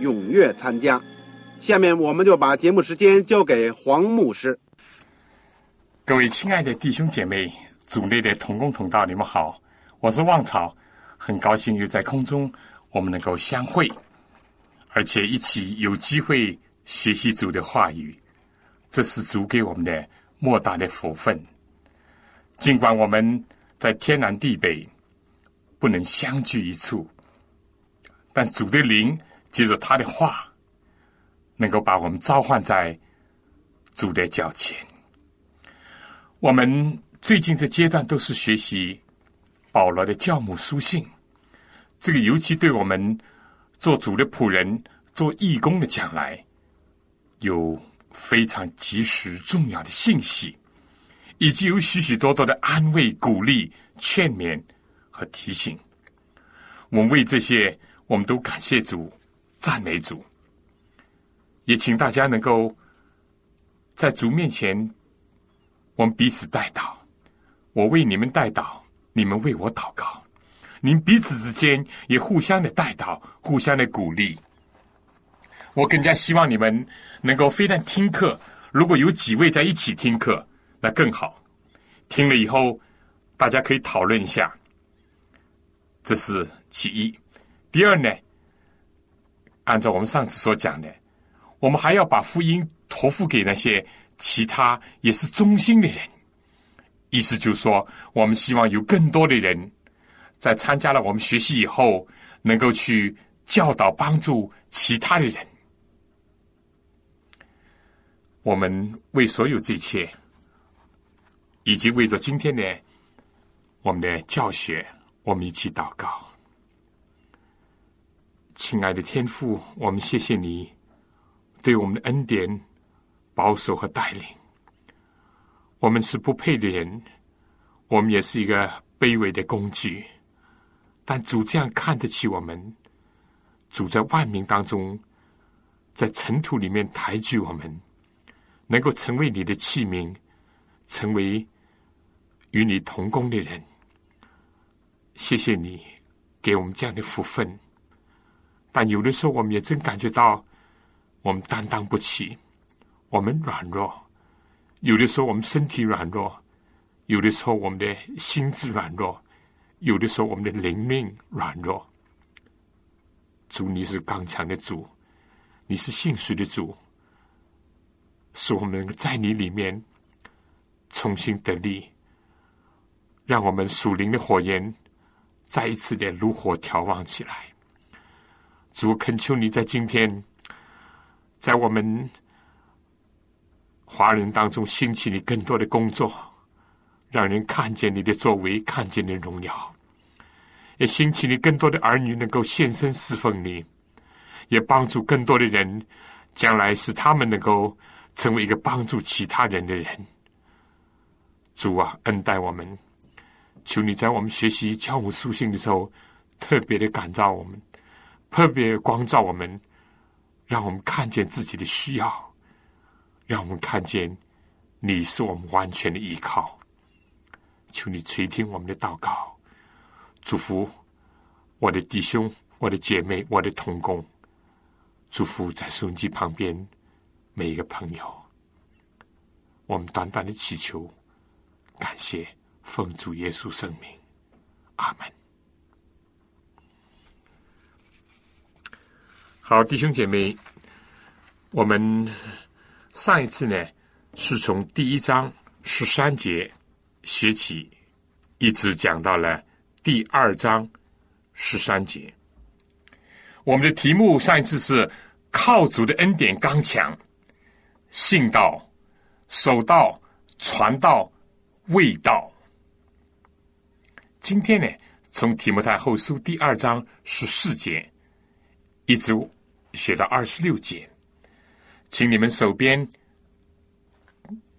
踊跃参加。下面我们就把节目时间交给黄牧师。各位亲爱的弟兄姐妹、组内的同工同道，你们好，我是旺草，很高兴又在空中我们能够相会，而且一起有机会学习主的话语，这是主给我们的莫大的福分。尽管我们在天南地北不能相聚一处，但主的灵借着他的话，能够把我们召唤在主的脚前。我们最近这阶段都是学习保罗的教母书信，这个尤其对我们做主的仆人、做义工的将来，有非常及时重要的信息。以及有许许多多的安慰、鼓励、劝勉和提醒，我们为这些，我们都感谢主、赞美主。也请大家能够在主面前，我们彼此带祷，我为你们带祷，你们为我祷告。您彼此之间也互相的带祷，互相的鼓励。我更加希望你们能够非但听课，如果有几位在一起听课。那更好，听了以后，大家可以讨论一下。这是其一。第二呢，按照我们上次所讲的，我们还要把福音托付给那些其他也是忠心的人。意思就是说，我们希望有更多的人在参加了我们学习以后，能够去教导、帮助其他的人。我们为所有这一切。以及为着今天的我们的教学，我们一起祷告。亲爱的天父，我们谢谢你对我们的恩典、保守和带领。我们是不配的人，我们也是一个卑微的工具，但主这样看得起我们，主在万民当中，在尘土里面抬举我们，能够成为你的器皿。成为与你同工的人，谢谢你给我们这样的福分。但有的时候，我们也真感觉到我们担当不起，我们软弱。有的时候，我们身体软弱；有的时候，我们的心智软弱；有的时候，我们的灵命软弱。主，你是刚强的主，你是信实的主，使我们在你里面。重新得力，让我们属灵的火焰再一次的炉火调旺起来。主恳求你在今天，在我们华人当中兴起你更多的工作，让人看见你的作为，看见你的荣耀；也兴起你更多的儿女能够献身侍奉你，也帮助更多的人，将来使他们能够成为一个帮助其他人的人。主啊，恩待我们，求你在我们学习教母书信的时候，特别的感召我们，特别光照我们，让我们看见自己的需要，让我们看见你是我们完全的依靠。求你垂听我们的祷告，祝福我的弟兄、我的姐妹、我的同工，祝福在收音机旁边每一个朋友。我们短短的祈求。感谢奉主耶稣圣名，阿门。好，弟兄姐妹，我们上一次呢是从第一章十三节学起，一直讲到了第二章十三节。我们的题目上一次是靠主的恩典刚强，信道、守道、传道、未道。今天呢，从提摩太后书第二章十四节一直。写到二十六节，请你们手边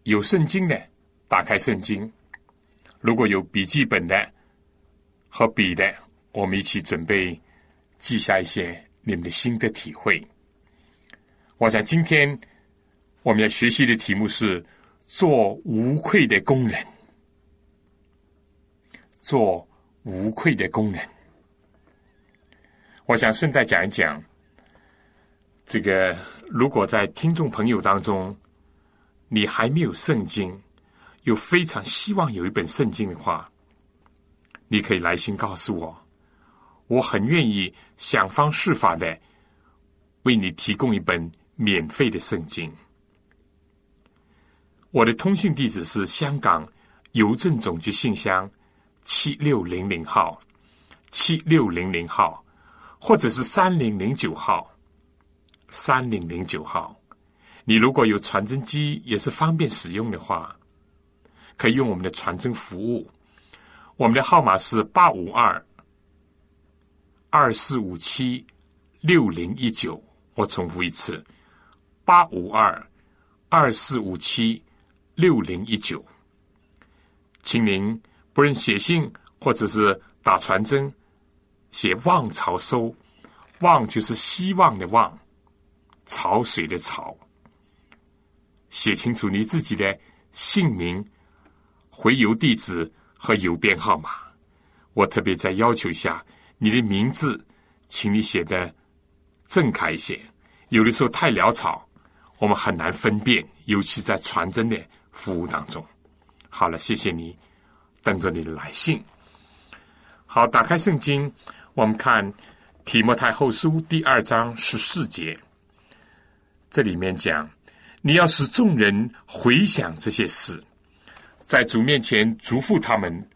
有圣经的，打开圣经；如果有笔记本的和笔的，我们一起准备记下一些你们的新的体会。我想今天我们要学习的题目是“做无愧的工人”，做无愧的工人。我想顺带讲一讲。这个，如果在听众朋友当中，你还没有圣经，又非常希望有一本圣经的话，你可以来信告诉我，我很愿意想方设法的为你提供一本免费的圣经。我的通信地址是香港邮政总局信箱七六零零号，七六零零号，或者是三零零九号。三零零九号，你如果有传真机也是方便使用的话，可以用我们的传真服务。我们的号码是八五二二四五七六零一九。我重复一次：八五二二四五七六零一九。请您不论写信或者是打传真，写“望潮收”，“望”就是希望的“望”。潮水的潮，写清楚你自己的姓名、回邮地址和邮编号码。我特别再要求一下，你的名字，请你写的正楷一些。有的时候太潦草，我们很难分辨，尤其在传真的服务当中。好了，谢谢你，等着你的来信。好，打开圣经，我们看提摩太后书第二章十四节。这里面讲，你要使众人回想这些事，在主面前嘱咐他们，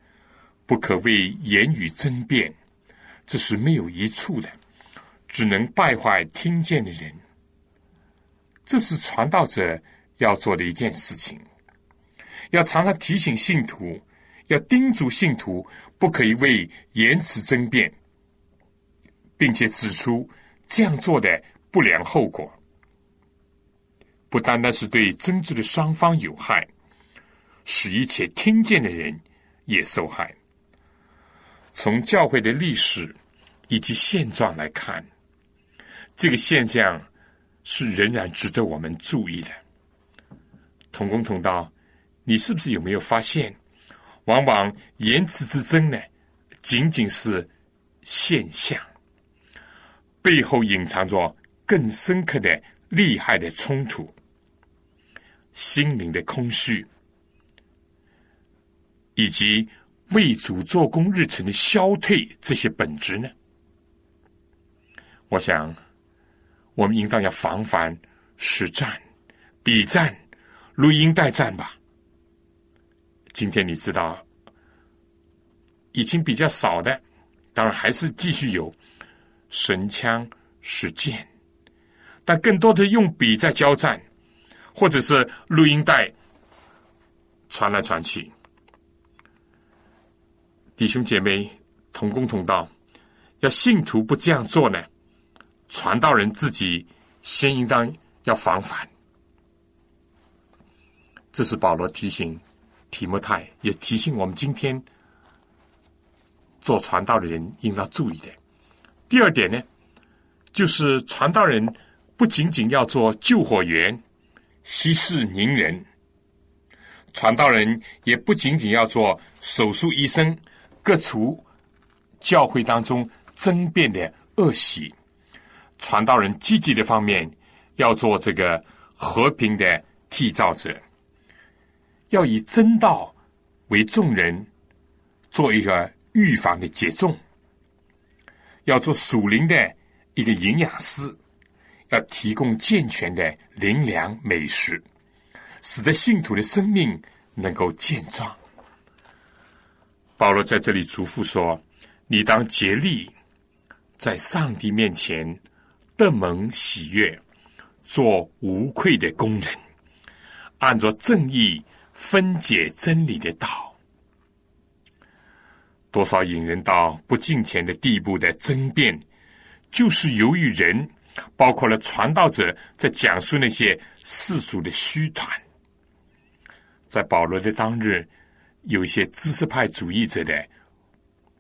不可为言语争辩，这是没有一处的，只能败坏听见的人。这是传道者要做的一件事情，要常常提醒信徒，要叮嘱信徒，不可以为言辞争辩，并且指出这样做的不良后果。不单单是对争执的双方有害，使一切听见的人也受害。从教会的历史以及现状来看，这个现象是仍然值得我们注意的。同工同道，你是不是有没有发现，往往言辞之争呢，仅仅是现象，背后隐藏着更深刻的、利害的冲突。心灵的空虚，以及为主做工日程的消退，这些本质呢？我想，我们应当要防范实战、比战、录音带战吧。今天你知道，已经比较少的，当然还是继续有神枪实剑，但更多的用笔在交战。或者是录音带传来传去，弟兄姐妹同工同道，要信徒不这样做呢？传道人自己先应当要防范。这是保罗提醒提摩太，也提醒我们今天做传道的人应当注意的。第二点呢，就是传道人不仅仅要做救火员。息事宁人，传道人也不仅仅要做手术医生，各除教会当中争辩的恶习。传道人积极的方面要做这个和平的缔造者，要以真道为众人做一个预防的接种，要做属灵的一个营养师，要提供健全的灵粮美食，使得信徒的生命能够健壮。保罗在这里嘱咐说：“你当竭力在上帝面前得蒙喜悦，做无愧的工人，按照正义分解真理的道。”多少引人到不敬虔的地步的争辩，就是由于人，包括了传道者，在讲述那些世俗的虚传。在保罗的当日。有一些知识派主义者的，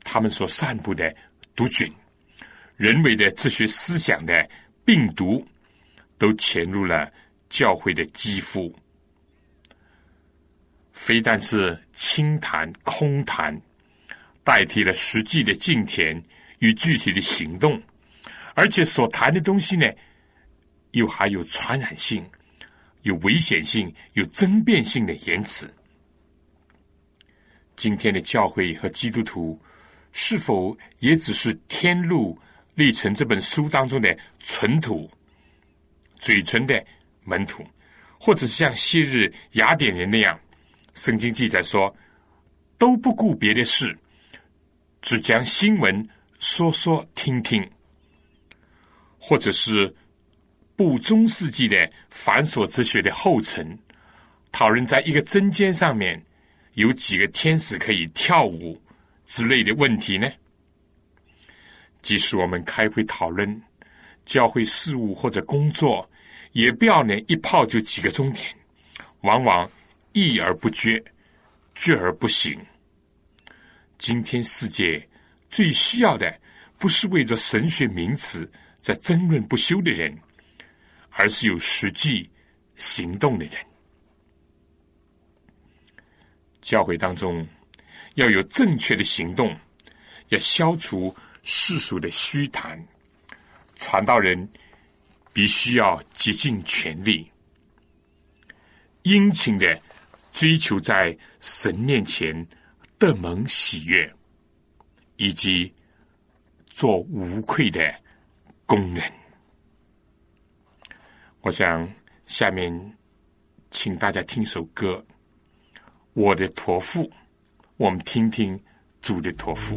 他们所散布的毒菌、人为的哲学思想的病毒，都潜入了教会的肌肤。非但是轻谈空谈，代替了实际的敬田与具体的行动，而且所谈的东西呢，又还有传染性、有危险性、有争辩性的言辞。今天的教会和基督徒，是否也只是《天路历程》这本书当中的尘土、嘴唇的门徒，或者是像昔日雅典人那样，圣经记载说，都不顾别的事，只将新闻说说听听，或者是步中世纪的繁琐哲学的后尘，讨论在一个针尖上面。有几个天使可以跳舞之类的问题呢？即使我们开会讨论教会事务或者工作，也不要呢一泡就几个钟点，往往议而不决，决而不行。今天世界最需要的，不是为着神学名词在争论不休的人，而是有实际行动的人。教会当中要有正确的行动，要消除世俗的虚谈。传道人必须要竭尽全力，殷勤的追求在神面前得蒙喜悦，以及做无愧的工人。我想下面请大家听首歌。我的托付，我们听听主的托付。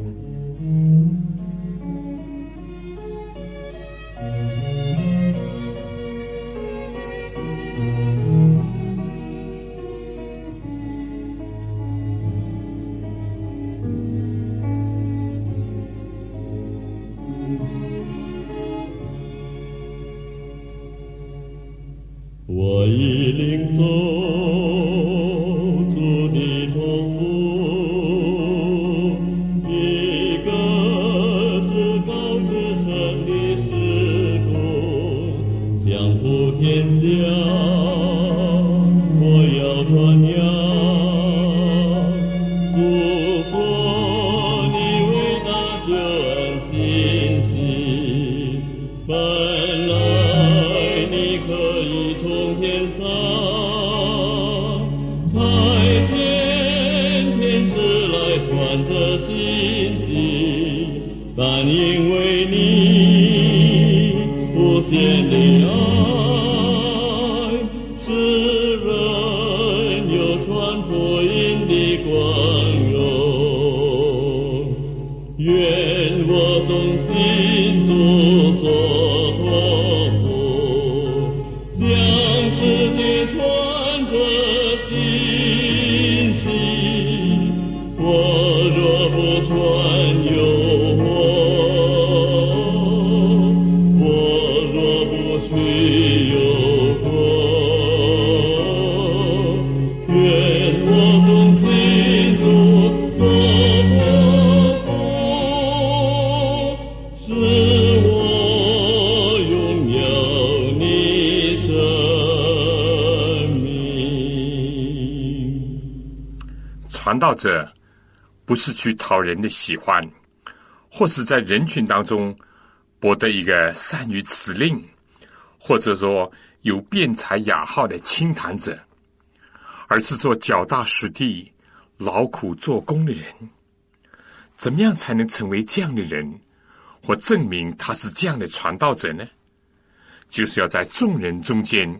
传道者不是去讨人的喜欢，或是在人群当中博得一个善于辞令，或者说有辩才雅号的清谈者，而是做脚踏实地、劳苦做工的人。怎么样才能成为这样的人，或证明他是这样的传道者呢？就是要在众人中间，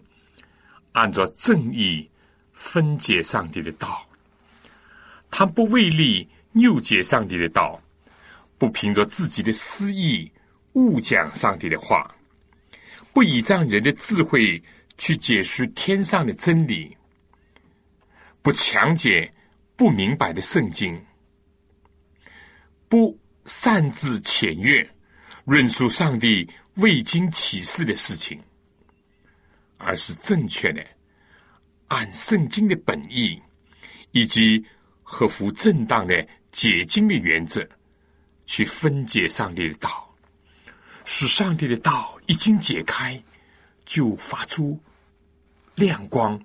按照正义分解上帝的道。他不为利拗解上帝的道，不凭着自己的私意误讲上帝的话，不倚仗人的智慧去解释天上的真理，不强解不明白的圣经，不擅自浅阅论述上帝未经启示的事情，而是正确的按圣经的本意以及。合乎正当的解经的原则，去分解上帝的道，使上帝的道一经解开，就发出亮光，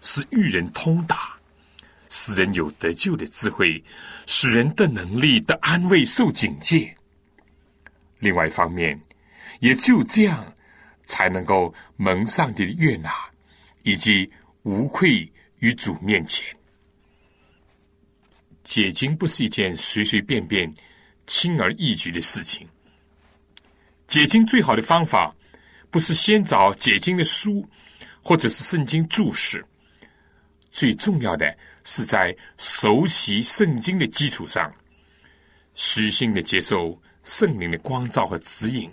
使愚人通达，使人有得救的智慧，使人的能力的安慰受警戒。另外一方面，也就这样，才能够蒙上帝的悦纳，以及无愧于主面前。解经不是一件随随便便、轻而易举的事情。解经最好的方法，不是先找解经的书，或者是圣经注释。最重要的是在熟悉圣经的基础上，虚心的接受圣灵的光照和指引，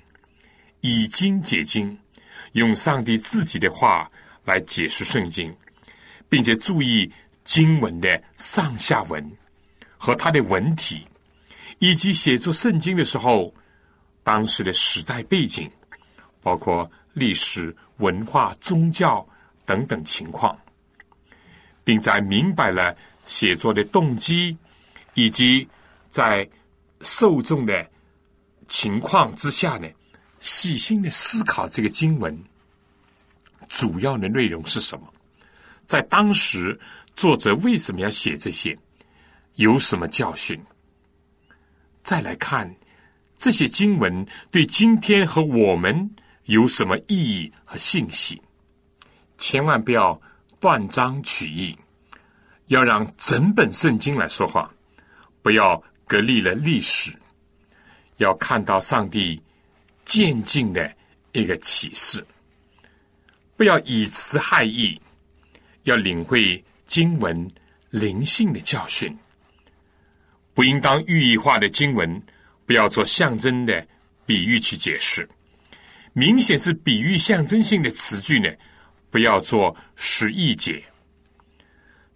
以经解经，用上帝自己的话来解释圣经，并且注意经文的上下文。和他的文体，以及写作圣经的时候，当时的时代背景，包括历史、文化、宗教等等情况，并在明白了写作的动机，以及在受众的情况之下呢，细心的思考这个经文主要的内容是什么，在当时作者为什么要写这些？有什么教训？再来看这些经文对今天和我们有什么意义和信息？千万不要断章取义，要让整本圣经来说话，不要隔离了历史，要看到上帝渐进的一个启示，不要以词害意，要领会经文灵性的教训。不应当寓意化的经文，不要做象征的比喻去解释。明显是比喻象征性的词句呢，不要做实意解。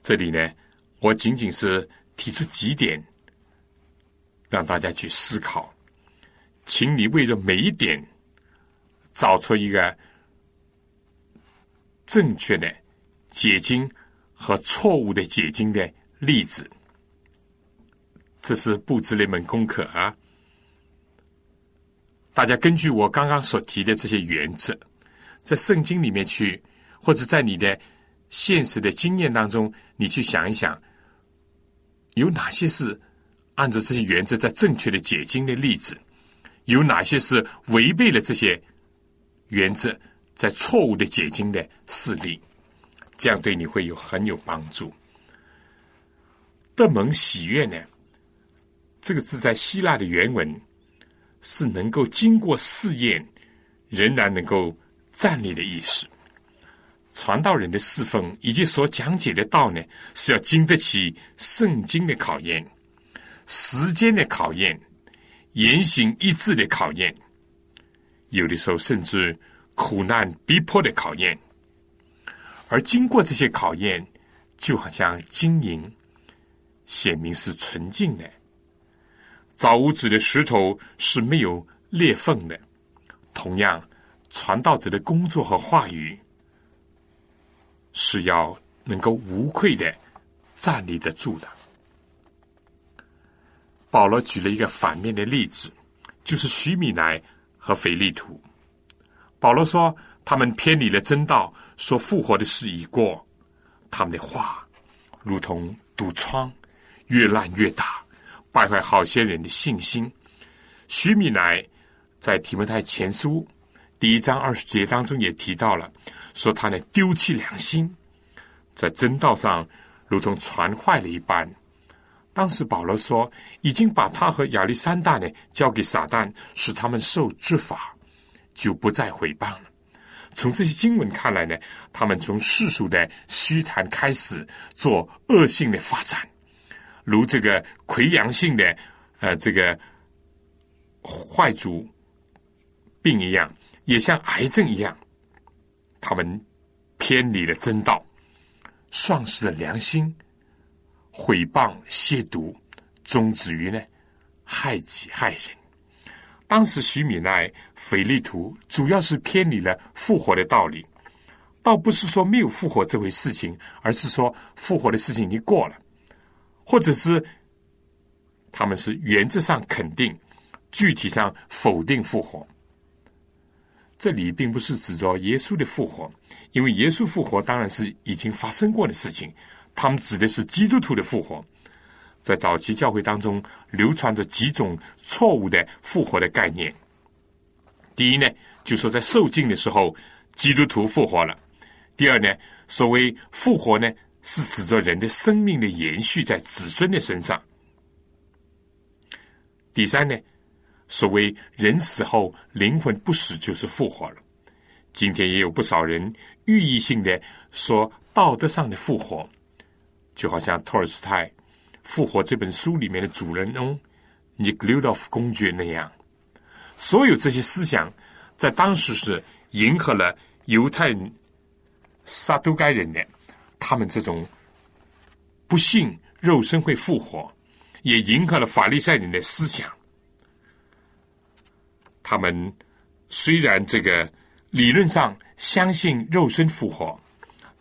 这里呢，我仅仅是提出几点，让大家去思考。请你为了每一点找出一个正确的解经和错误的解经的例子。这是布置了一门功课啊！大家根据我刚刚所提的这些原则，在圣经里面去，或者在你的现实的经验当中，你去想一想，有哪些是按照这些原则在正确的解经的例子，有哪些是违背了这些原则在错误的解经的事例，这样对你会有很有帮助。得蒙喜悦呢？这个字在希腊的原文是能够经过试验，仍然能够站立的意思。传道人的侍奉以及所讲解的道呢，是要经得起圣经的考验、时间的考验、言行一致的考验，有的时候甚至苦难逼迫的考验。而经过这些考验，就好像金银，显明是纯净的。造物主的石头是没有裂缝的。同样，传道者的工作和话语是要能够无愧的站立得住的。保罗举了一个反面的例子，就是徐米乃和腓利图。保罗说，他们偏离了真道，说复活的事已过。他们的话如同毒疮，越烂越大。败坏好些人的信心。徐米乃在提摩太前书第一章二十节当中也提到了，说他呢丢弃良心，在真道上如同传坏了一般。当时保罗说，已经把他和亚历山大呢交给撒旦，使他们受制法，就不再毁谤了。从这些经文看来呢，他们从世俗的虚谈开始，做恶性的发展，如这个溃疡性的呃这个坏主病一样，也像癌症一样，他们偏离了真道，丧失了良心，毁谤亵渎，终止于呢害己害人。当时徐米奈、腓利图主要是偏离了复活的道理，倒不是说没有复活这回事情，而是说复活的事情已经过了，或者是他们是原则上肯定，具体上否定复活。这里并不是指着耶稣的复活，因为耶稣复活当然是已经发生过的事情，他们指的是基督徒的复活。在早期教会当中，流传着几种错误的复活的概念。第一呢，就说在受尽的时候，基督徒复活了；第二呢，所谓复活呢，是指着人的生命的延续在子孙的身上；第三呢，所谓人死后灵魂不死就是复活了。今天也有不少人寓意性的说道德上的复活，就好像托尔斯泰。复活这本书里面的主人翁尼格留道夫公爵那样，所有这些思想在当时是迎合了犹太人撒都该人的他们这种不信肉身会复活，也迎合了法利赛人的思想。他们虽然这个理论上相信肉身复活，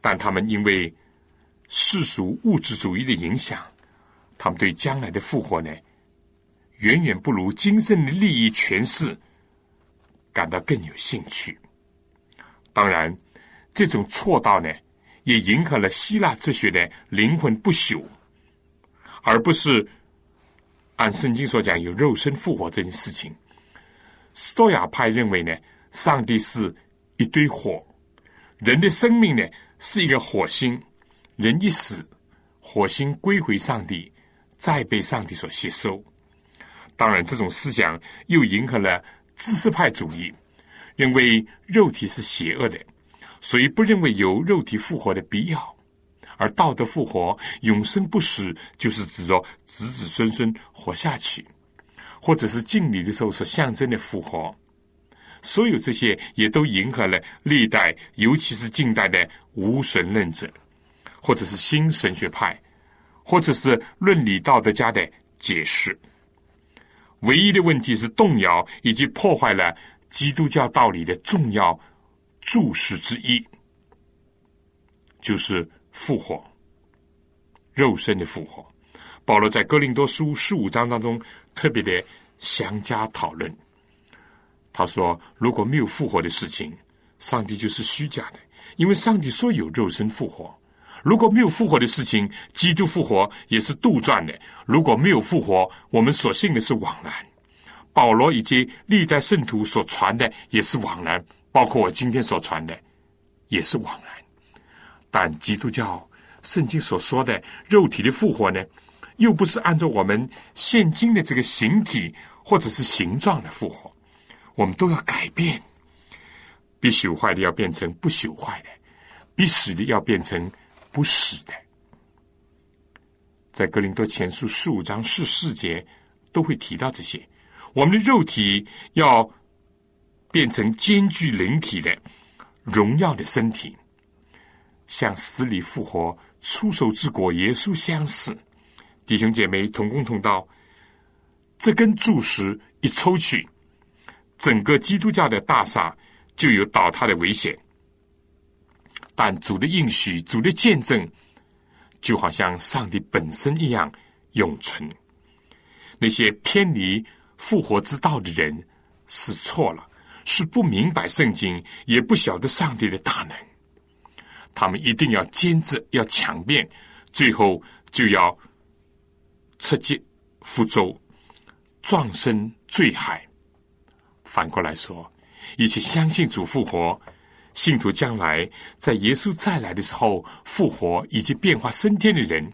但他们因为世俗物质主义的影响。他们对将来的复活呢，远远不如今生的利益权势感到更有兴趣。当然，这种错道呢，也迎合了希腊哲学的灵魂不朽，而不是按圣经所讲有肉身复活这件事情。斯多亚派认为呢，上帝是一堆火，人的生命呢是一个火星，人一死，火星归回上帝。再被上帝所吸收，当然，这种思想又迎合了知识派主义，认为肉体是邪恶的，所以不认为有肉体复活的必要。而道德复活、永生不死，就是指着子子孙孙活下去，或者是敬礼的时候是象征的复活。所有这些也都迎合了历代，尤其是近代的无神论者，或者是新神学派。或者是论理道德家的解释，唯一的问题是动摇以及破坏了基督教道理的重要注释之一，就是复活，肉身的复活。保罗在哥林多书十五章当中特别的详加讨论。他说：“如果没有复活的事情，上帝就是虚假的，因为上帝说有肉身复活。”如果没有复活的事情，基督复活也是杜撰的；如果没有复活，我们所信的是枉然。保罗以及历代圣徒所传的也是枉然，包括我今天所传的也是枉然。但基督教圣经所说的肉体的复活呢，又不是按照我们现今的这个形体或者是形状的复活，我们都要改变，比朽坏的要变成不朽坏的，比死的要变成。不死的，在格林多前书十五章十四节都会提到这些。我们的肉体要变成兼具灵体的荣耀的身体，像死里复活、出手之国耶稣相似。弟兄姐妹同工同道，这根柱石一抽取，整个基督教的大厦就有倒塌的危险。但主的应许、主的见证，就好像上帝本身一样永存。那些偏离复活之道的人是错了，是不明白圣经，也不晓得上帝的大能。他们一定要坚持，要强辩，最后就要出击福州，壮身坠海。反过来说，一切相信主复活。信徒将来在耶稣再来的时候复活以及变化升天的人，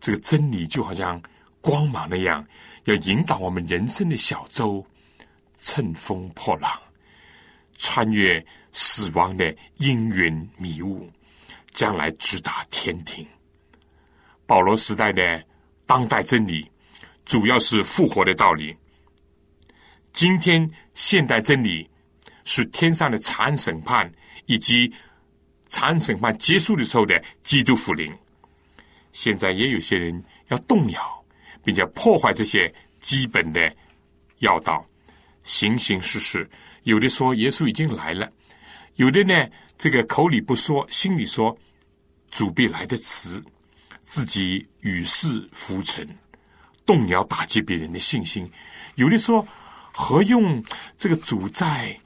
这个真理就好像光芒那样，要引导我们人生的小舟乘风破浪，穿越死亡的阴云迷雾，将来直达天庭。保罗时代的当代真理，主要是复活的道理。今天现代真理是天上的长案审判，以及长案审判结束的时候的基督福临。现在也有些人要动摇，并且破坏这些基本的要道，形形色色。有的说耶稣已经来了，有的呢，这个口里不说，心里说主必来的迟。自己与世浮沉，动摇打击别人的信心。有的说，何用这个主在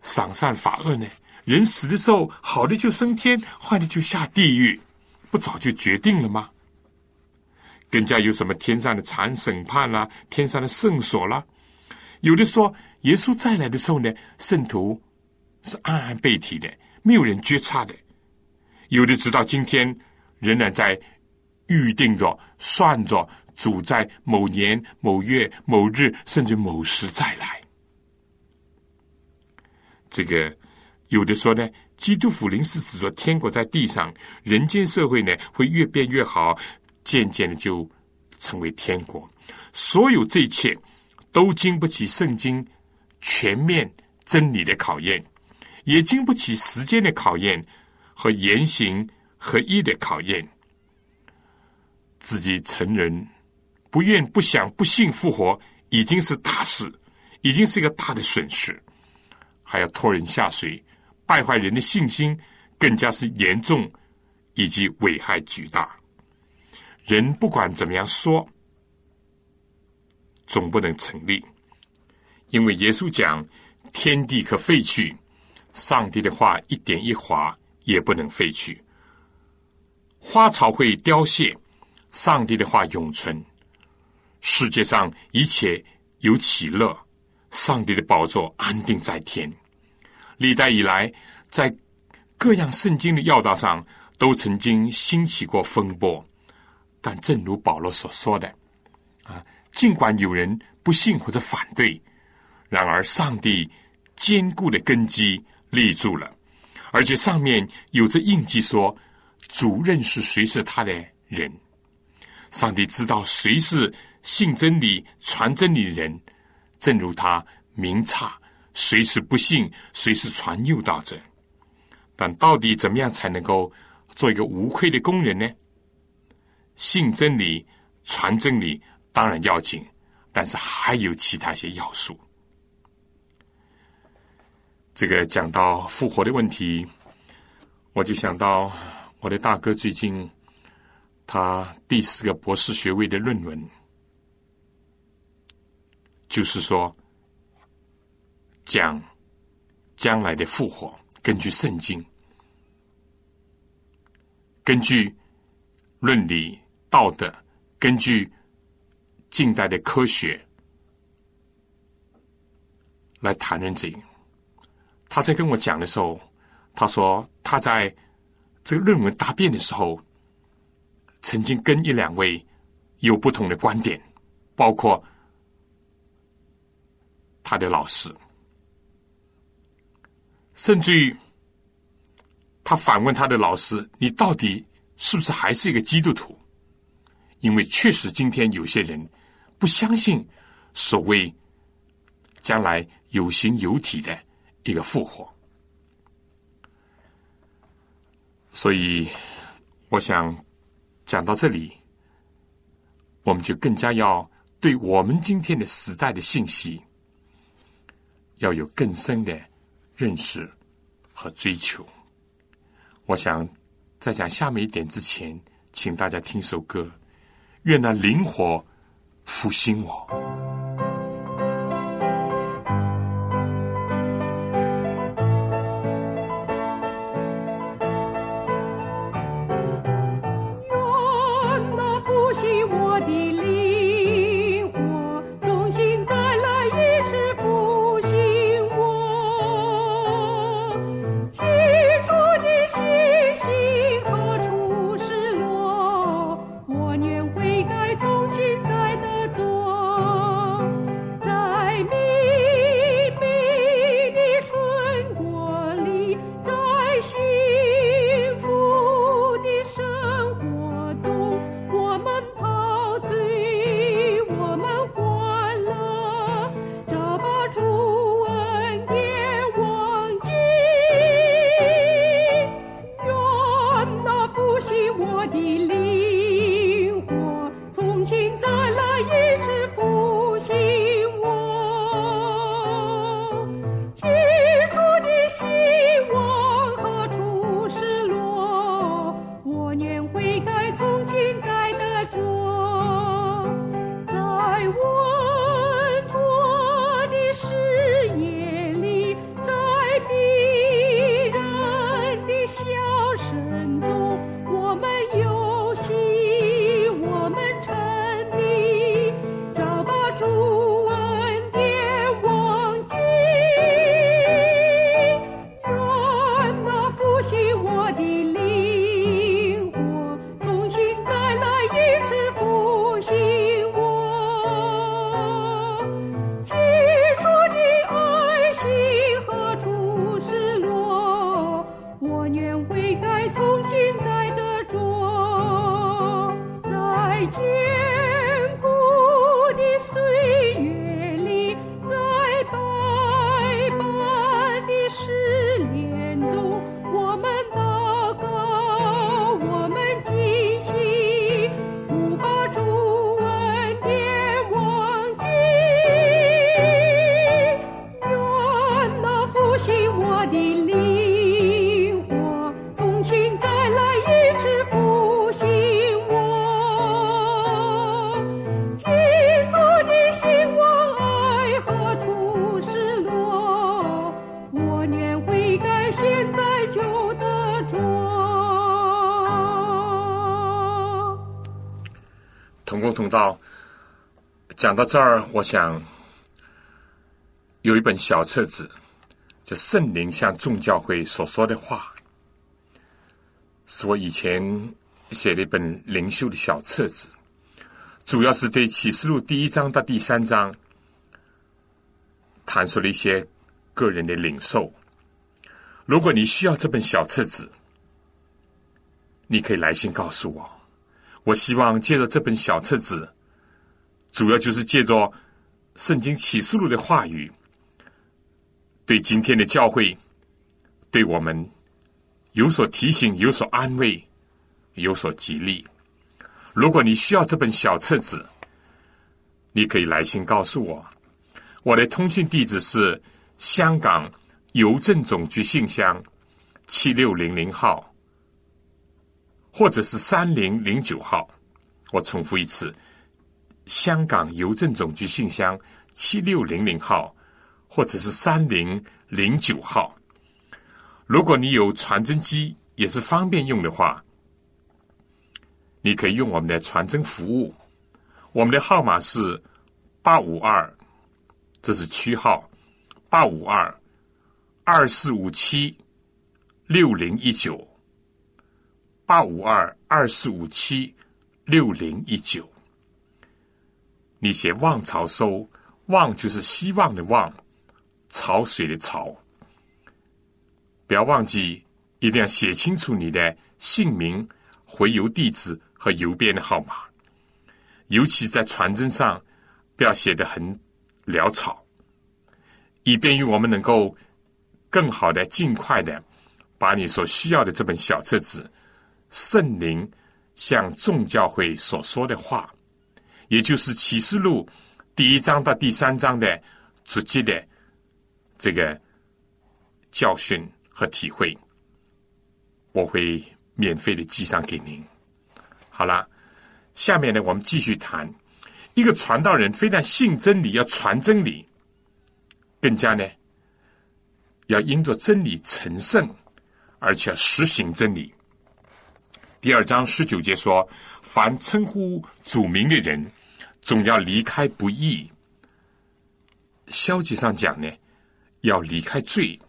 赏善罚恶呢？人死的时候，好的就升天，坏的就下地狱，不早就决定了吗？更加有什么天上的残审判啦，天上的圣所啦？有的说，耶稣再来的时候呢，圣徒是暗暗被提的，没有人觉察的。有的直到今天仍然在。预定着、算着，主在某年某月某日，甚至某时再来。这个有的说呢，基督福临是指说天国在地上，人间社会呢会越变越好，渐渐的就成为天国。所有这一切都经不起圣经全面真理的考验，也经不起时间的考验和言行合一的考验。自己成人，不愿、不想、不信复活，已经是大事，已经是一个大的损失，还要拖人下水，败坏人的信心，更加是严重，以及危害巨大。人不管怎么样说，总不能成立，因为耶稣讲：天地可废去，上帝的话一点一划也不能废去，花草会凋谢。上帝的话永存，世界上一切有喜乐，上帝的宝座安定在天。历代以来，在各样圣经的要道上，都曾经兴起过风波。但正如保罗所说的，啊，尽管有人不信或者反对，然而上帝坚固的根基立住了，而且上面有着印记，说主认识谁是他的人。上帝知道谁是信真理、传真理的人，正如他明察谁是不信、谁是传诱导者。但到底怎么样才能够做一个无愧的工人呢？信真理、传真理当然要紧，但是还有其他些要素。这个讲到复活的问题，我就想到我的大哥最近。他第四个博士学位的论文，就是说讲将来的复活，根据圣经，根据伦理道德，根据近代的科学来谈论这个。他在跟我讲的时候，他说他在这个论文答辩的时候。曾经跟一两位有不同的观点，包括他的老师，甚至于他反问他的老师：“你到底是不是还是一个基督徒？”因为确实今天有些人不相信所谓将来有形有体的一个复活，所以我想。讲到这里，我们就更加要对我们今天的时代的信息要有更深的认识和追求。我想在讲下面一点之前，请大家听首歌，愿那灵活复兴我。讲到这儿，我想有一本小册子，就圣灵向众教会所说的话，是我以前写的一本灵修的小册子，主要是对启示录第一章到第三章谈述了一些个人的领受。如果你需要这本小册子，你可以来信告诉我。我希望借着这本小册子，主要就是借着《圣经启示录》的话语，对今天的教会，对我们有所提醒、有所安慰、有所激励。如果你需要这本小册子，你可以来信告诉我。我的通讯地址是香港邮政总局信箱七六零零号。或者是三零零九号，我重复一次：香港邮政总局信箱七六零零号，或者是三零零九号。如果你有传真机，也是方便用的话，你可以用我们的传真服务。我们的号码是八五二，这是区号八五二二四五七六零一九。八五二二四五七六零一九，你写“望潮收”，“望”就是希望的“望”，“潮水”的“潮”。不要忘记，一定要写清楚你的姓名、回邮地址和邮编的号码。尤其在传真上，不要写的很潦草，以便于我们能够更好的、尽快的把你所需要的这本小册子。圣灵向众教会所说的话，也就是启示录第一章到第三章的直接的这个教训和体会，我会免费的寄上给您。好了，下面呢，我们继续谈一个传道人，非但信真理，要传真理，更加呢，要因着真理成圣，而且实行真理。第二章十九节说：“凡称呼主名的人，总要离开不易。”消极上讲呢，要离开罪。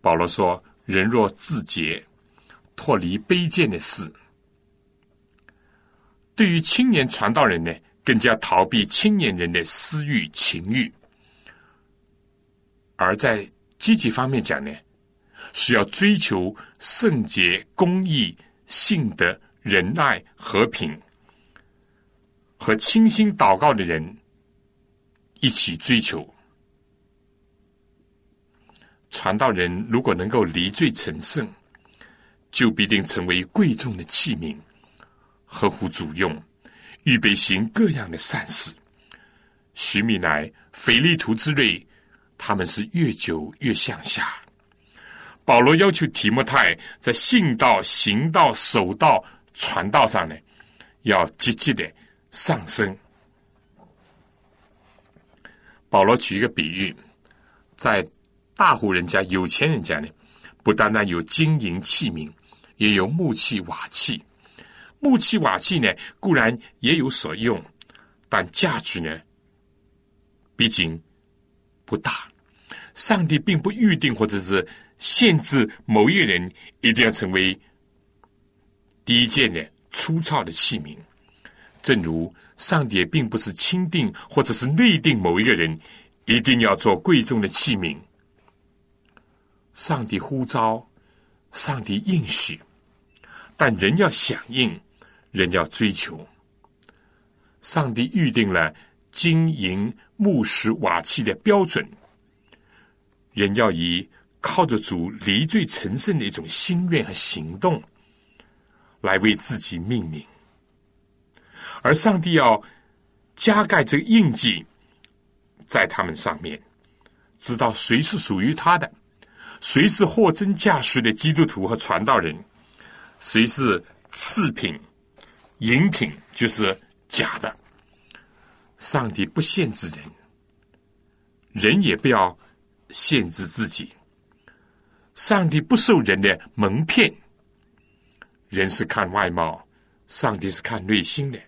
保罗说：“人若自洁，脱离卑贱的事。”对于青年传道人呢，更加逃避青年人的私欲情欲；而在积极方面讲呢。是要追求圣洁、公义、信德、仁爱、和平，和倾心祷告的人一起追求。传道人如果能够离罪成圣，就必定成为贵重的器皿，合乎主用，预备行各样的善事。徐米乃、腓利图之类，他们是越久越向下。保罗要求提摩太在信道、行道、守道、传道上呢，要积极的上升。保罗举一个比喻，在大户人家、有钱人家呢，不单单有金银器皿，也有木器瓦器。木器瓦器呢，固然也有所用，但价值呢，毕竟不大。上帝并不预定，或者是。限制某一人一定要成为低贱的、粗糙的器皿，正如上帝并不是钦定或者是内定某一个人一定要做贵重的器皿。上帝呼召，上帝应许，但人要响应，人要追求。上帝预定了金银木石瓦器的标准，人要以。靠着主离罪成圣的一种心愿和行动，来为自己命名，而上帝要加盖这个印记在他们上面，知道谁是属于他的，谁是货真价实的基督徒和传道人，谁是次品、饮品，就是假的。上帝不限制人，人也不要限制自己。上帝不受人的蒙骗，人是看外貌，上帝是看内心的，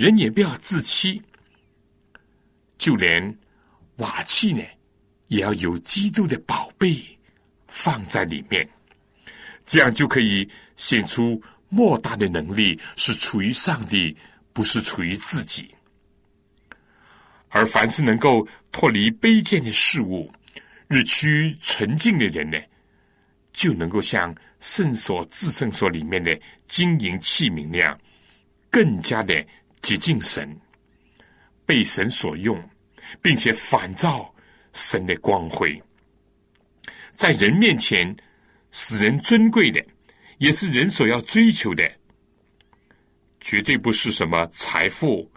人也不要自欺。就连瓦器呢，也要有基督的宝贝放在里面，这样就可以显出莫大的能力是处于上帝，不是处于自己。而凡是能够脱离卑贱的事物，日趋纯净的人呢，就能够像圣所、至圣所里面的金银器皿那样，更加的接近神，被神所用，并且反照神的光辉，在人面前使人尊贵的，也是人所要追求的，绝对不是什么财富。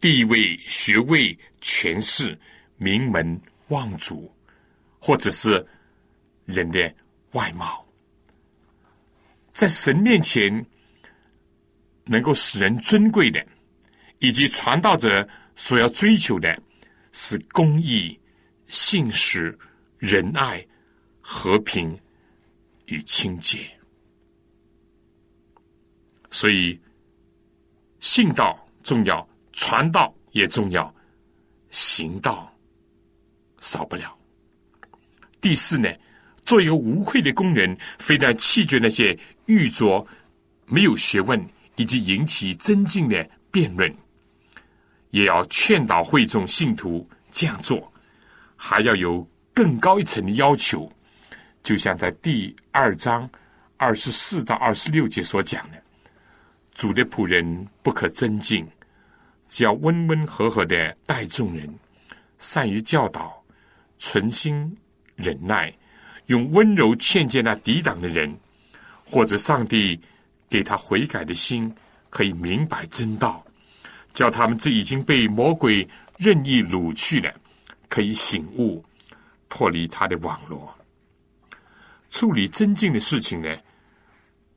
地位、学位、权势、名门望族，或者是人的外貌，在神面前能够使人尊贵的，以及传道者所要追求的，是公义、信实、仁爱、和平与清洁。所以，信道重要。传道也重要，行道少不了。第四呢，做一个无愧的工人，非但弃绝那些愚拙、没有学问以及引起增进的辩论，也要劝导会众信徒这样做，还要有更高一层的要求。就像在第二章二十四到二十六节所讲的，主的仆人不可增进。只要温温和和的待众人，善于教导，存心忍耐，用温柔劝诫那抵挡的人，或者上帝给他悔改的心，可以明白真道，叫他们这已经被魔鬼任意掳去了，可以醒悟，脱离他的网络。处理真经的事情呢，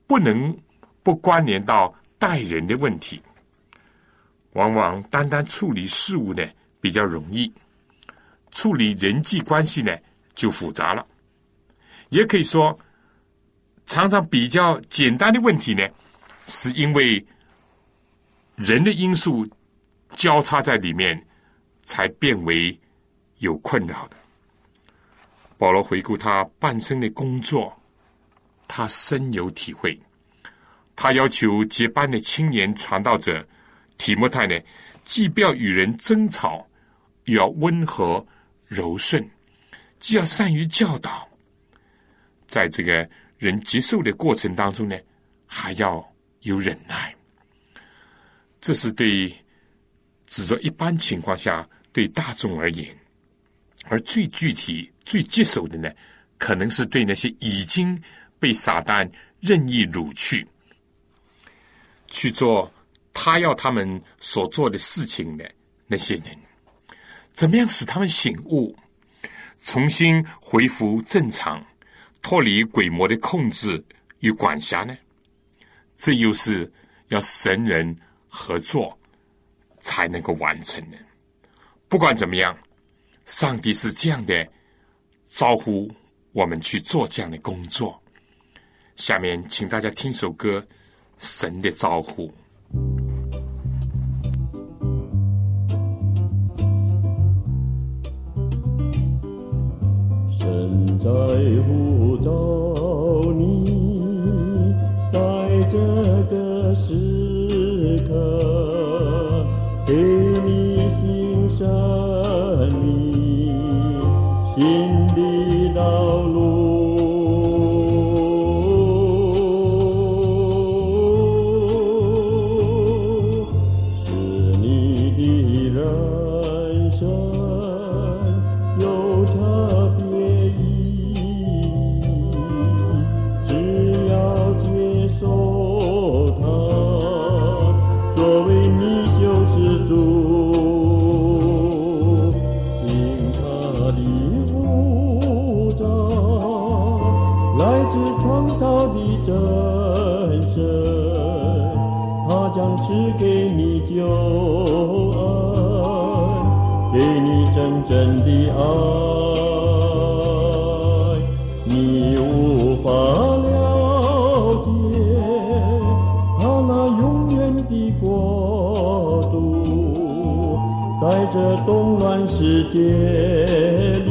不能不关联到待人的问题。往往单单处理事物呢比较容易，处理人际关系呢就复杂了。也可以说，常常比较简单的问题呢，是因为人的因素交叉在里面，才变为有困扰的。保罗回顾他半生的工作，他深有体会。他要求接班的青年传道者。提摩太呢，既不要与人争吵，又要温和柔顺；既要善于教导，在这个人接受的过程当中呢，还要有忍耐。这是对只说一般情况下对大众而言，而最具体、最棘手的呢，可能是对那些已经被撒旦任意掳去去做。他要他们所做的事情的那些人，怎么样使他们醒悟，重新恢复正常，脱离鬼魔的控制与管辖呢？这又是要神人合作才能够完成的。不管怎么样，上帝是这样的招呼我们去做这样的工作。下面，请大家听首歌《神的招呼》。神在呼召是给你救恩，给你真正的爱，你无法了解他那永远的国度，在这动乱世界里，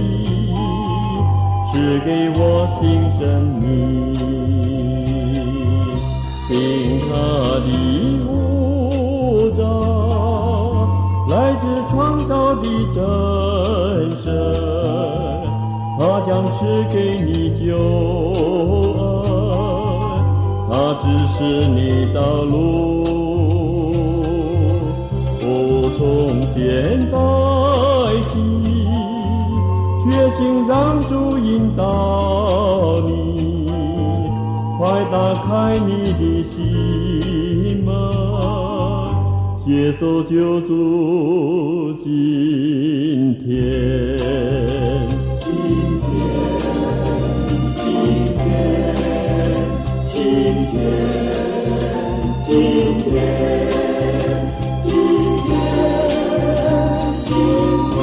是给我新生命，平安。我的真神，他将赐给你救恩，他指示你道路。我从现在起，决心让主引导你，快打开你的心门，接受救主今天。今天，今天，今天，今天。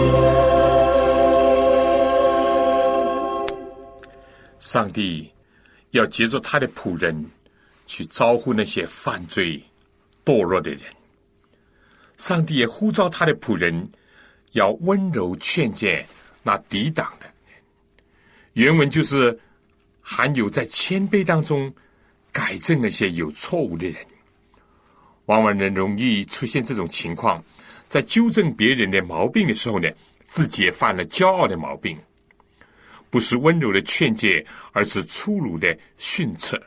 上帝要借着他的仆人去招呼那些犯罪堕落的人。上帝也呼召他的仆人要温柔劝诫那抵挡的。原文就是含有在谦卑当中改正那些有错误的人。往往人容易出现这种情况，在纠正别人的毛病的时候呢，自己也犯了骄傲的毛病。不是温柔的劝诫，而是粗鲁的训斥；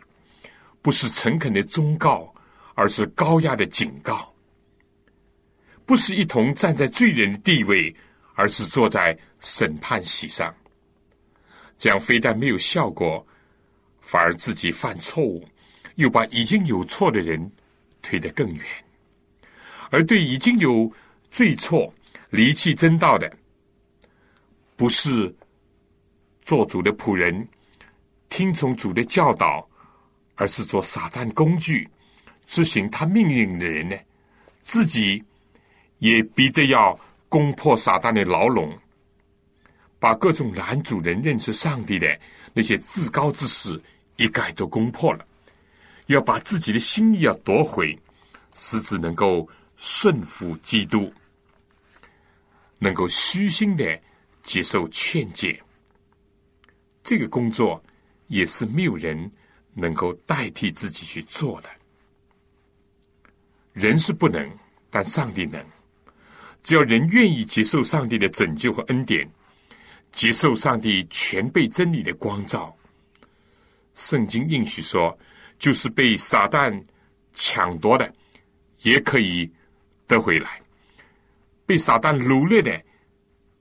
不是诚恳的忠告，而是高压的警告；不是一同站在罪人的地位，而是坐在审判席上。这样非但没有效果，反而自己犯错误，又把已经有错的人。推得更远，而对已经有罪错、离弃真道的，不是做主的仆人，听从主的教导，而是做撒旦工具、执行他命令的人呢？自己也逼得要攻破撒旦的牢笼，把各种男主人认识上帝的那些至高之事一概都攻破了。要把自己的心意要夺回，使之能够顺服基督，能够虚心的接受劝诫。这个工作也是没有人能够代替自己去做的。人是不能，但上帝能。只要人愿意接受上帝的拯救和恩典，接受上帝全被真理的光照，圣经应许说。就是被撒旦抢夺的，也可以得回来；被撒旦掳掠的，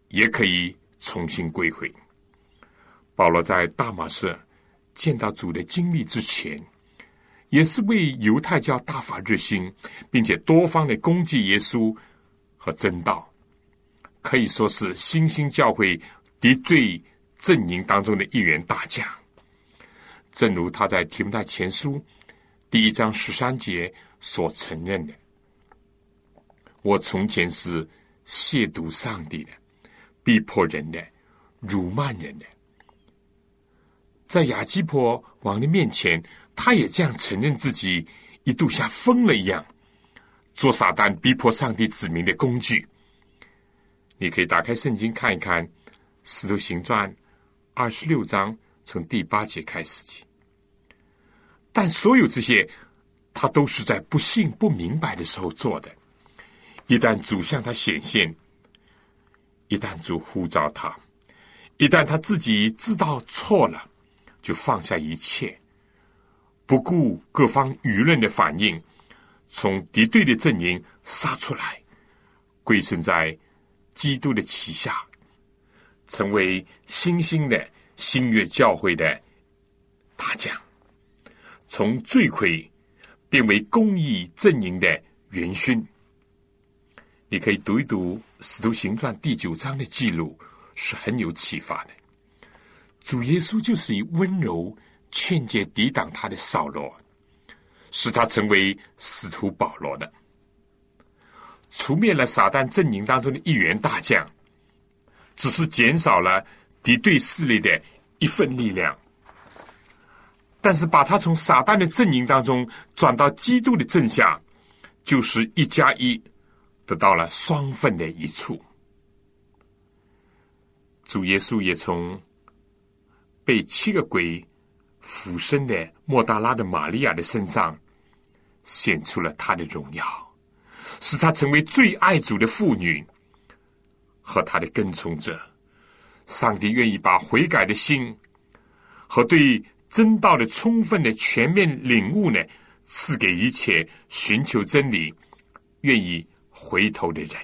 也可以重新归回。保罗在大马士见到主的经历之前，也是为犹太教大发热心，并且多方的攻击耶稣和真道，可以说是新兴教会敌对阵营当中的一员大将。正如他在提摩太前书第一章十三节所承认的：“我从前是亵渎上帝的、逼迫人的、辱骂人的。”在亚基婆王的面前，他也这样承认自己一度像疯了一样，做撒旦逼迫上帝子民的工具。你可以打开圣经看一看《使徒行传》二十六章。从第八节开始起，但所有这些，他都是在不信、不明白的时候做的。一旦主向他显现，一旦主呼召他，一旦他自己知道错了，就放下一切，不顾各方舆论的反应，从敌对的阵营杀出来，归顺在基督的旗下，成为新兴的。新月教会的大将，从罪魁变为公义阵营的元勋。你可以读一读《使徒行传》第九章的记录，是很有启发的。主耶稣就是以温柔劝诫抵挡他的扫罗，使他成为使徒保罗的，除灭了撒旦阵营当中的一员大将，只是减少了。敌对势力的一份力量，但是把他从撒旦的阵营当中转到基督的正下，就是一加一得到了双份的一处。主耶稣也从被七个鬼附身的莫大拉的玛利亚的身上显出了他的荣耀，使他成为最爱主的妇女和他的跟从者。上帝愿意把悔改的心和对真道的充分的全面领悟呢，赐给一切寻求真理、愿意回头的人。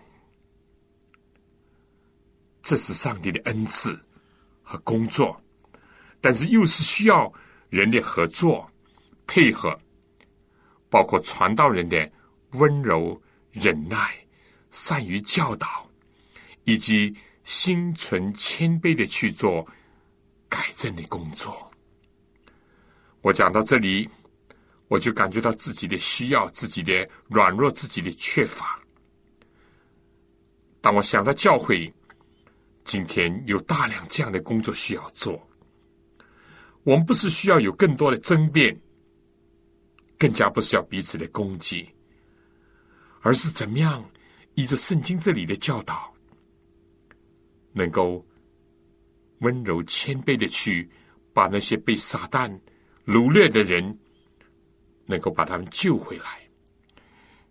这是上帝的恩赐和工作，但是又是需要人的合作、配合，包括传道人的温柔、忍耐、善于教导，以及心存谦卑的去做改正的工作。我讲到这里，我就感觉到自己的需要、自己的软弱、自己的缺乏。当我想到教会，今天有大量这样的工作需要做，我们不是需要有更多的争辩，更加不是要彼此的攻击，而是怎么样依着圣经这里的教导，能够温柔谦卑的去把那些被撒旦掳掠的人，能够把他们救回来。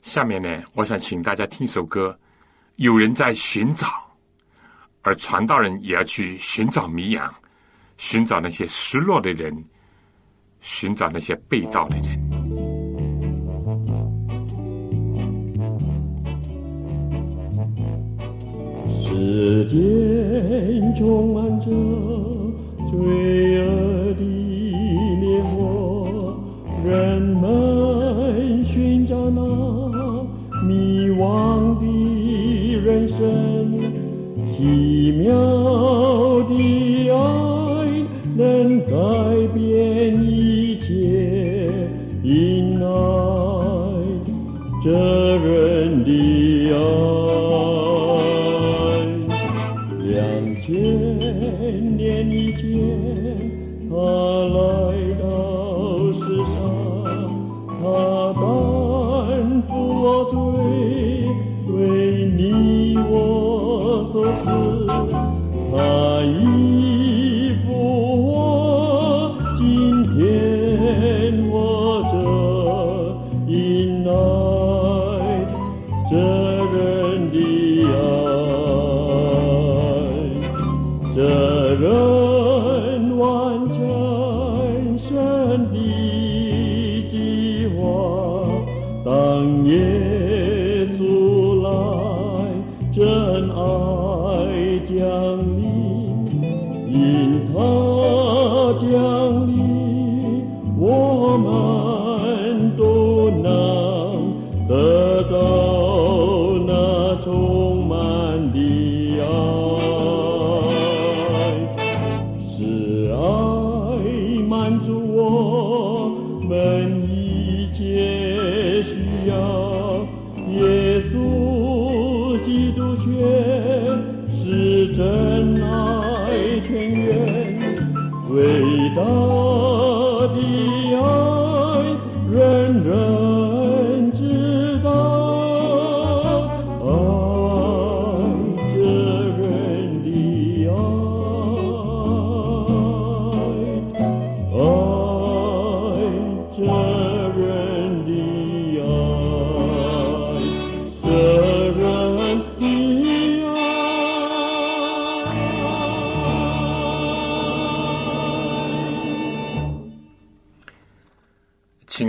下面呢，我想请大家听首歌，有人在寻找。而传道人也要去寻找迷羊，寻找那些失落的人，寻找那些被盗的人。世间充满着罪恶的烈火，人们寻找那迷惘的人生。奇妙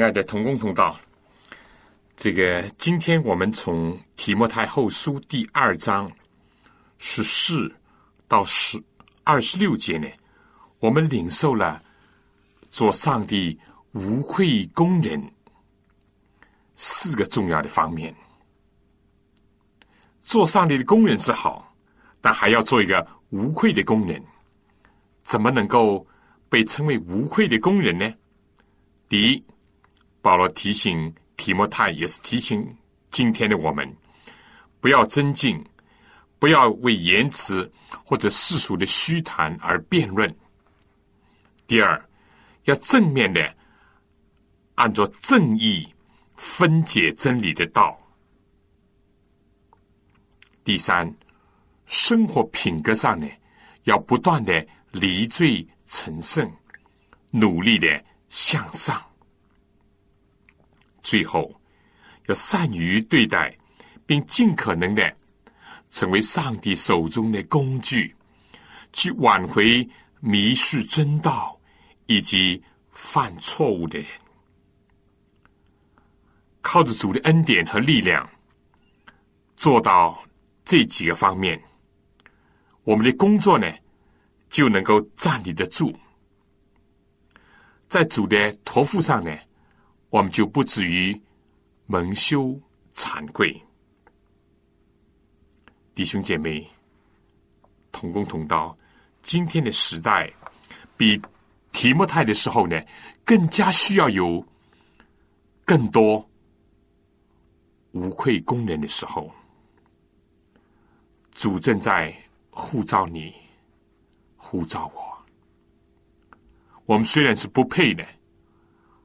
亲爱的同工同道，这个今天我们从提摩太后书第二章十四到十二十六节呢，我们领受了做上帝无愧工人四个重要的方面。做上帝的工人是好，但还要做一个无愧的工人。怎么能够被称为无愧的工人呢？第一。保罗提醒提摩太，也是提醒今天的我们，不要增进，不要为言辞或者世俗的虚谈而辩论。第二，要正面的按照正义分解真理的道。第三，生活品格上呢，要不断的离罪成圣，努力的向上，最后要善于对待，并尽可能的成为上帝手中的工具，去挽回迷失真道以及犯错误的人。靠着主的恩典和力量，做到这几个方面，我们的工作呢就能够站立得住。在主的托付上呢，我们就不至于蒙羞惭愧。弟兄姐妹，同工同道，今天的时代比提莫泰的时候呢，更加需要有更多。无愧工人的时候，主正在呼召你，呼召我。我们虽然是不配的，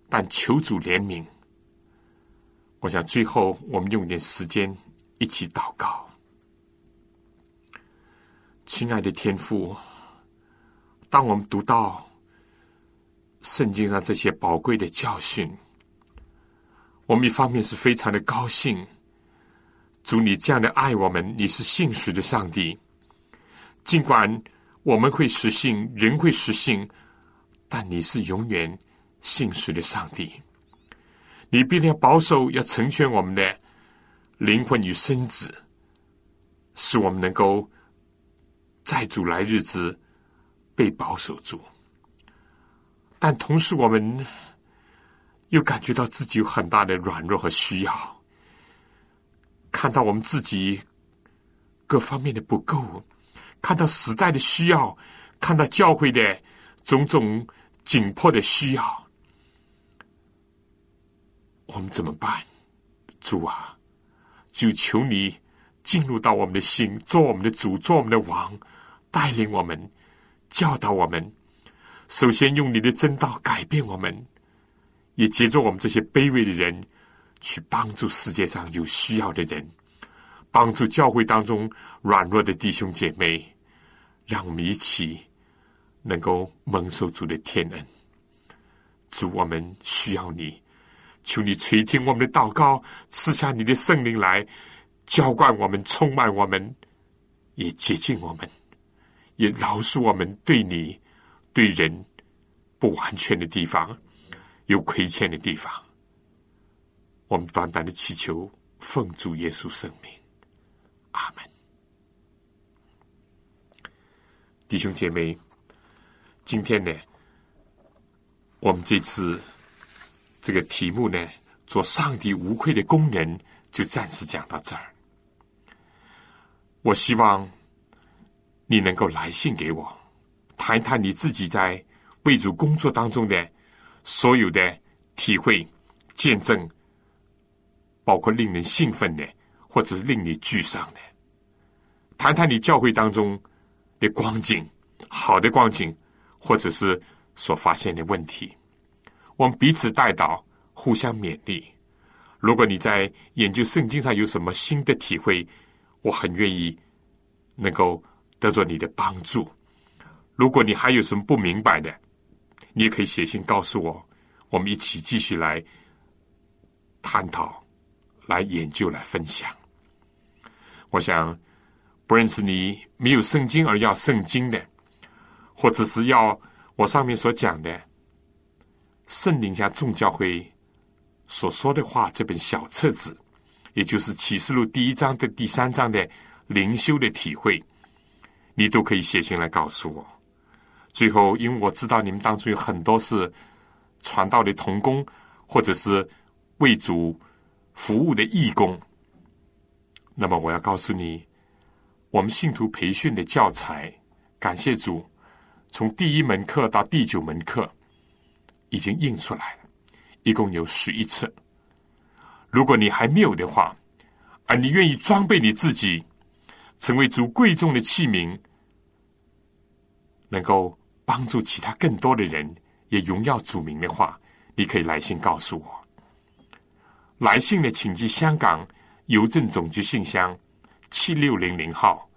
但求主怜悯。我想最后我们用点时间一起祷告。亲爱的天父，当我们读到圣经上这些宝贵的教训。我们一方面是非常的高兴，主你这样的爱我们，你是信实的上帝。尽管我们会失信，人会失信，但你是永远信实的上帝。你必定要保守，要成全我们的灵魂与身子，使我们能够在主来日子被保守住。但同时，我们。又感觉到自己有很大的软弱和需要，看到我们自己各方面的不够，看到时代的需要，看到教会的种种紧迫的需要，我们怎么办？主啊，就求你进入到我们的心，做我们的主，做我们的王，带领我们，教导我们。首先用你的真道改变我们。也借助我们这些卑微的人，去帮助世界上有需要的人，帮助教会当中软弱的弟兄姐妹，让我们一起能够蒙受主的天恩。主，我们需要你，求你垂听我们的祷告，赐下你的圣灵来浇灌我们，充满我们，也接近我们，也饶恕我们对你、对人不完全的地方。有亏欠的地方，我们短短的祈求，奉主耶稣圣名，阿门。弟兄姐妹，今天呢，我们这次这个题目呢，做上帝无愧的工人，就暂时讲到这儿。我希望你能够来信给我，谈一谈你自己在为主工作当中的。所有的体会、见证，包括令人兴奋的，或者是令你沮丧的，谈谈你教会当中的光景，好的光景，或者是所发现的问题，我们彼此带导，互相勉励。如果你在研究圣经上有什么新的体会，我很愿意能够得着你的帮助。如果你还有什么不明白的，你也可以写信告诉我，我们一起继续来探讨、来研究、来分享。我想，不认识你没有圣经而要圣经的，或者是要我上面所讲的圣灵下众教会所说的话这本小册子，也就是启示录第一章的第三章的灵修的体会，你都可以写信来告诉我。最后，因为我知道你们当中有很多是传道的童工，或者是为主服务的义工，那么我要告诉你，我们信徒培训的教材，感谢主，从第一门课到第九门课已经印出来了，一共有十一册。如果你还没有的话，而你愿意装备你自己，成为主贵重的器皿，能够。帮助其他更多的人也荣耀主名的话，你可以来信告诉我。来信的，请寄香港邮政总局信箱七六零零号，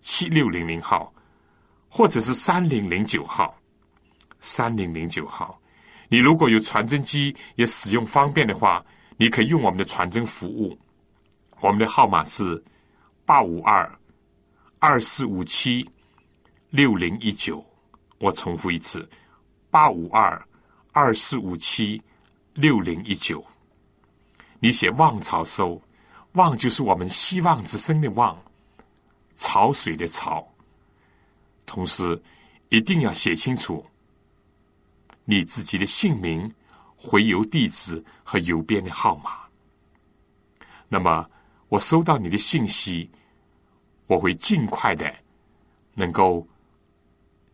七六零零号，或者是三零零九号，三零零九号。你如果有传真机也使用方便的话，你可以用我们的传真服务。我们的号码是八五二二四五七六零一九。我重复一次：八五二二四五七六零一九。你写“望潮收”，“望”就是我们希望之声的“望”，潮水的“潮”。同时，一定要写清楚你自己的姓名、回邮地址和邮编的号码。那么，我收到你的信息，我会尽快的，能够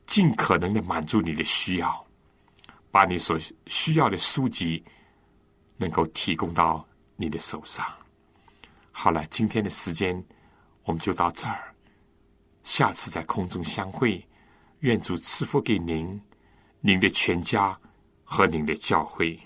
尽可能的满足你的需要，把你所需要的书籍能够提供到你的手上。好了，今天的时间我们就到这儿。下次在空中相会，愿主赐福给您、您的全家和您的教会。